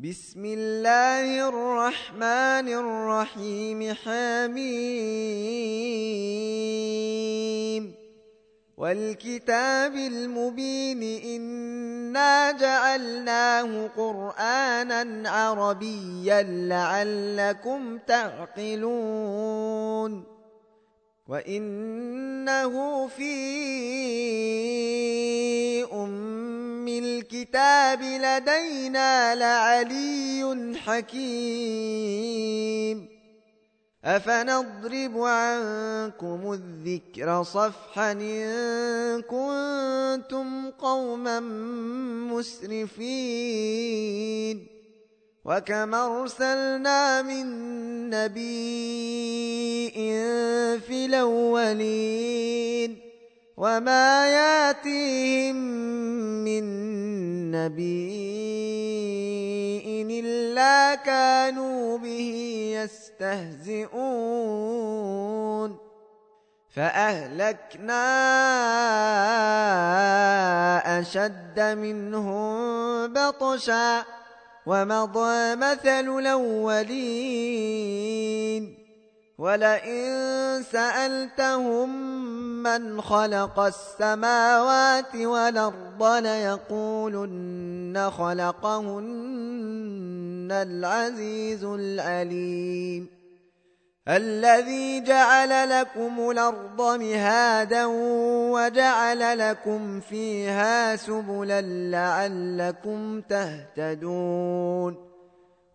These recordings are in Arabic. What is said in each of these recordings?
بسم الله الرحمن الرحيم حميم والكتاب المبين إنا جعلناه قرآنا عربيا لعلكم تعقلون وإنه في الكتاب لدينا لعلي حكيم أفنضرب عنكم الذكر صفحا إن كنتم قوما مسرفين وكم أرسلنا من نبي في الأولين وما ياتيهم من نبي إلا كانوا به يستهزئون فأهلكنا أشد منهم بطشا ومضى مثل الأولين ولئن سألتهم من خلق السماوات والأرض ليقولن خلقهن العزيز العليم. الذي جعل لكم الأرض مهادا وجعل لكم فيها سبلا لعلكم تهتدون.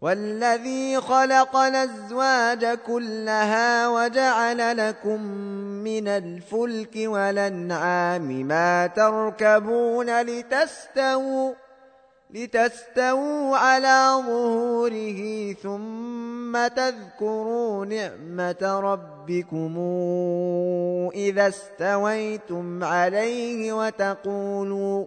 والذي خلق الأزواج كلها وجعل لكم من الفلك والأنعام ما تركبون لتستووا لتستووا على ظهوره ثم تذكروا نعمة ربكم إذا استويتم عليه وتقولوا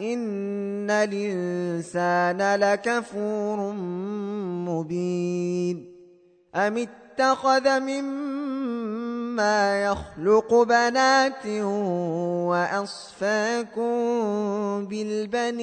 إن الإنسان لكفور مبين أم اتخذ مما يخلق بنات وأصفاكم بالبنين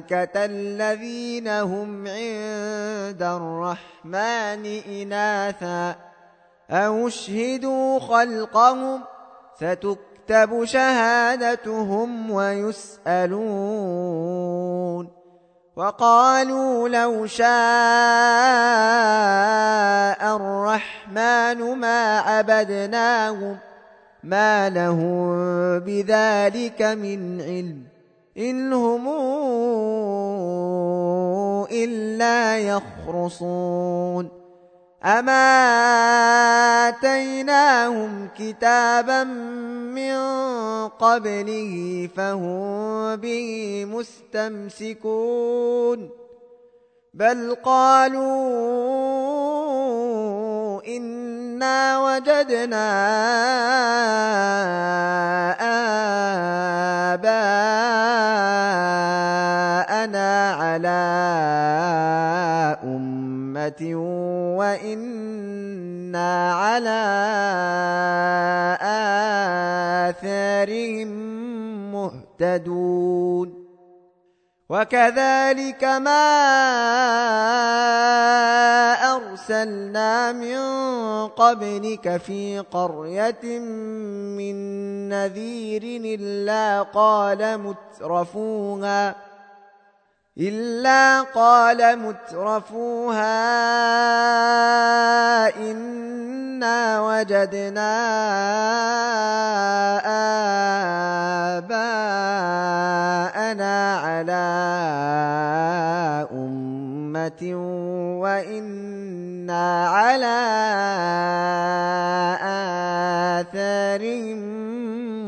الملائكة الذين هم عند الرحمن إناثا. أو اشهدوا خلقهم ستكتب شهادتهم ويسألون. وقالوا لو شاء الرحمن ما عبدناهم ما له بذلك من علم. إن هم إلا يخرصون أما آتيناهم كتابا من قبله فهم به مستمسكون بل قالوا إنا وجدنا آباءنا على أمة وإنا على مهتدون مهتدون وكذلك ما أرسلنا من قبلك في قرية من نذير إلا قال مترفوها إلا قال مترفوها إنا وجدنا آباءنا على أمة وإنا على آثارهم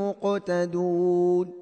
مقتدون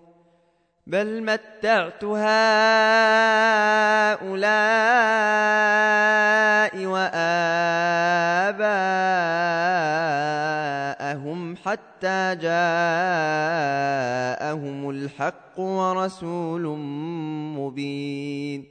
بل متعت هؤلاء وآباءهم حتى جاءهم الحق ورسول مبين.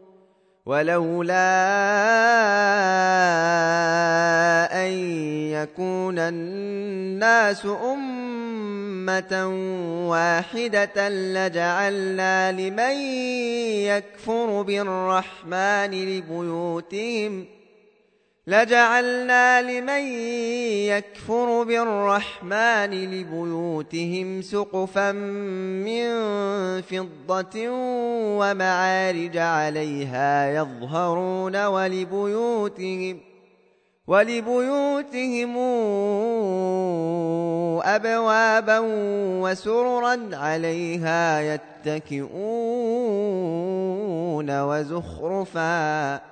ولولا أن يكون الناس أمة واحدة لجعلنا لمن يكفر بالرحمن لبيوتهم ۖ لجعلنا لمن يكفر بالرحمن لبيوتهم سقفا من فضة ومعارج عليها يظهرون ولبيوتهم ولبيوتهم أبوابا وسررا عليها يتكئون وزخرفا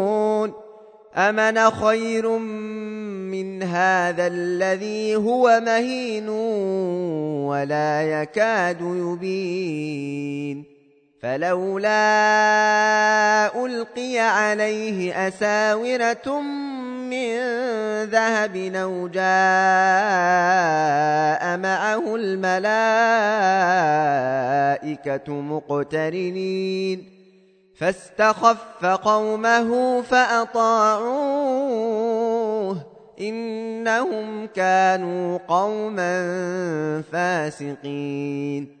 أمن خير من هذا الذي هو مهين ولا يكاد يبين فلولا ألقي عليه أساورة من ذهب أو جاء معه الملائكة مقترنين فاستخف قومه فأطاعوه إنهم كانوا قوما فاسقين.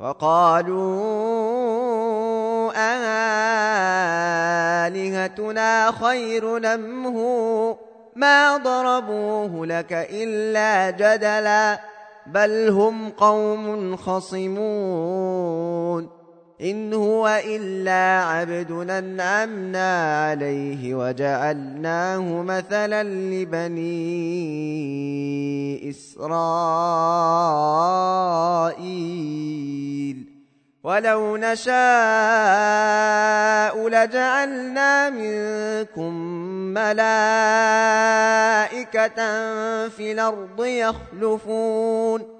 وقالوا آلهتنا خير نمه ما ضربوه لك إلا جدلا بل هم قوم خصمون إن هو إلا عبد أنعمنا عليه وجعلناه مثلا لبني إسرائيل. ولو نشاء لجعلنا منكم ملائكة في الأرض يخلفون.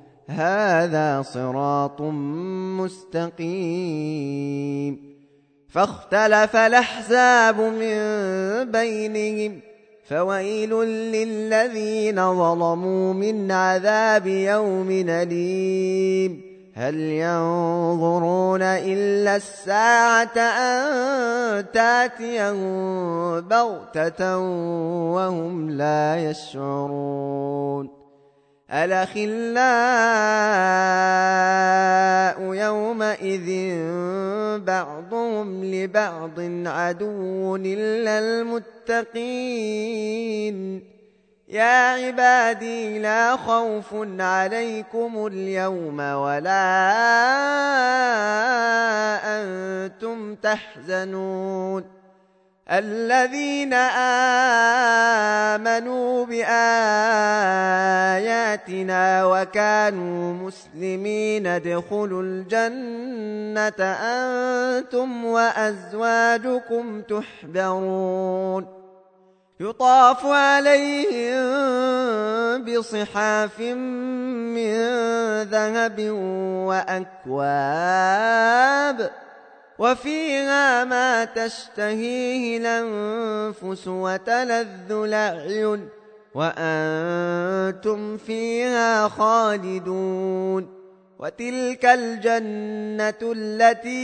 هذا صراط مستقيم. فاختلف الأحزاب من بينهم فويل للذين ظلموا من عذاب يوم أليم. هل ينظرون إلا الساعة أن تأتيهم بغتة وهم لا يشعرون. الأخلاء يومئذ بعضهم لبعض عدو إلا المتقين. يا عبادي لا خوف عليكم اليوم ولا أنتم تحزنون. الذين آمنوا بآياتنا وكانوا مسلمين ادخلوا الجنة أنتم وأزواجكم تحبرون يطاف عليهم بصحاف من ذهب وأكواب. وفيها ما تشتهيه الأنفس وتلذ الأعين وأنتم فيها خالدون وتلك الجنة التي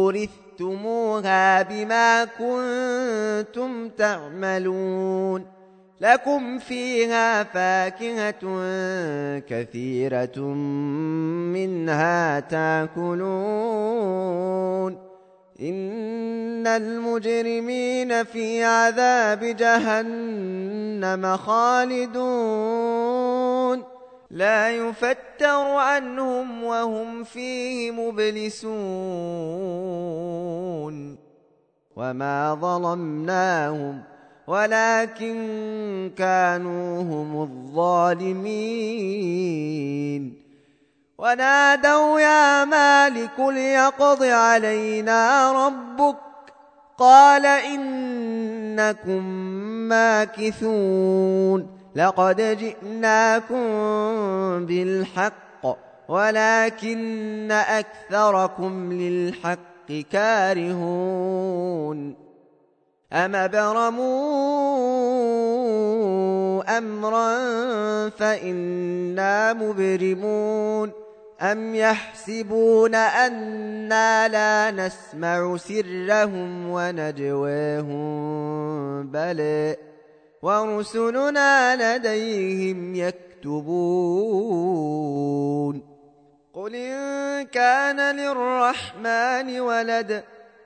أورثتموها بما كنتم تعملون لكم فيها فاكهة كثيرة منها تاكلون إن المجرمين في عذاب جهنم خالدون لا يفتر عنهم وهم فيه مبلسون وما ظلمناهم ۖ ولكن كانوا هم الظالمين. ونادوا يا مالك ليقض علينا ربك. قال إنكم ماكثون. لقد جئناكم بالحق ولكن أكثركم للحق كارهون. أم برموا أمرا فإنا مبرمون أم يحسبون أنا لا نسمع سرهم ونجواهم بل ورسلنا لديهم يكتبون قل إن كان للرحمن ولد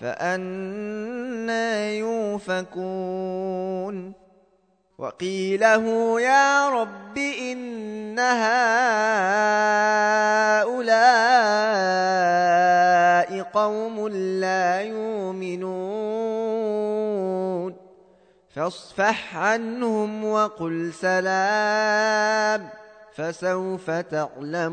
فأنا يوفكون. وقيله يا رب إن هؤلاء قوم لا يؤمنون. فاصفح عنهم وقل سلام فسوف تعلمون.